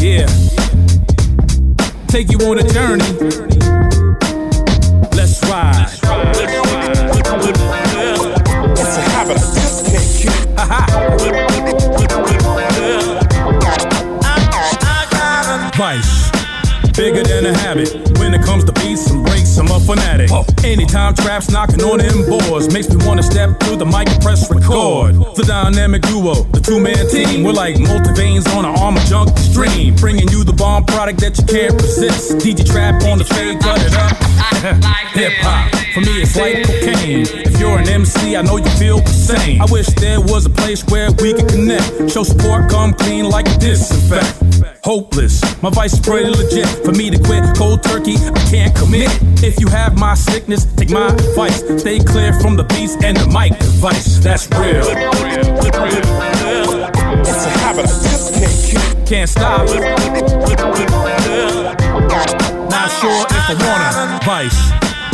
Yeah. Take you on a journey. Let's ride. It's habit. When it comes to beats and breaks, I'm a fanatic. Anytime traps knocking on them boards makes me wanna step through the mic and press record. The dynamic duo, the two man team, we're like multiveins on an armor junk stream. Bringing you the bomb product that you can't resist. DJ Trap on the fade, cut it up. Hip hop, for me it's like cocaine. If you're an MC, I know you feel the same. I wish there was a place where we could connect. Show support, come clean like a disinfect. Hopeless, my vice is pretty legit. For me to quit cold turkey, I can't commit. If you have my sickness, take my advice. Stay clear from the beats and the mic device. That's real. It's a habit I just can't. Can't stop.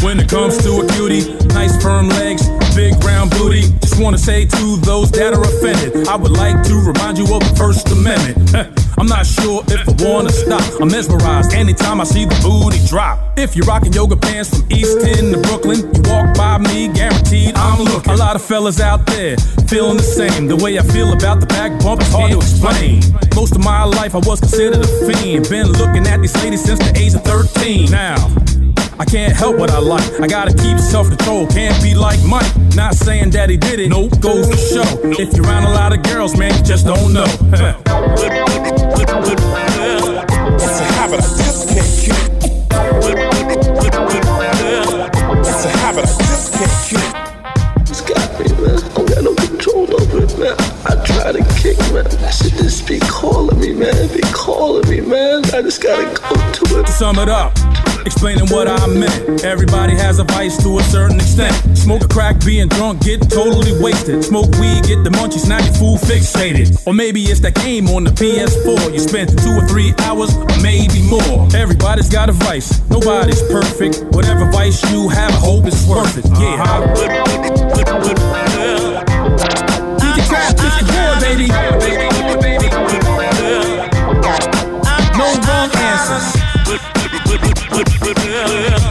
When it comes to a cutie, nice firm legs, big round booty. Just wanna say to those that are offended, I would like to remind you of the First Amendment. I'm not sure if I wanna stop. I'm mesmerized anytime I see the booty drop. If you're rocking yoga pants from East to Brooklyn, you walk by me, guaranteed I'm looking. A lot of fellas out there feeling the same. The way I feel about the back bump is hard to explain. Most of my life I was considered a fiend. Been looking at these ladies since the age of 13. Now. I can't help what I like. I gotta keep self control. Can't be like Mike. Not saying that he did it. Nope, goes to show. If you're around a lot of girls, man, you just don't know. It's a habit I just can't keep. It's a habit I just can't keep. It's got me, man. I don't got no control over it, man. I try to kick, man. That shit just be calling me, man. Be calling me, man. I just gotta go to it. Sum it up. Explaining what I meant. Everybody has a vice to a certain extent. Smoke a crack, being drunk, get totally wasted. Smoke weed, get the munchies, now your food fixated. Or maybe it's that game on the PS4. You spend two or three hours, maybe more. Everybody's got a vice, nobody's perfect. Whatever vice you have, I hope it's worth it. Yeah. Uh-huh. yeah, yeah.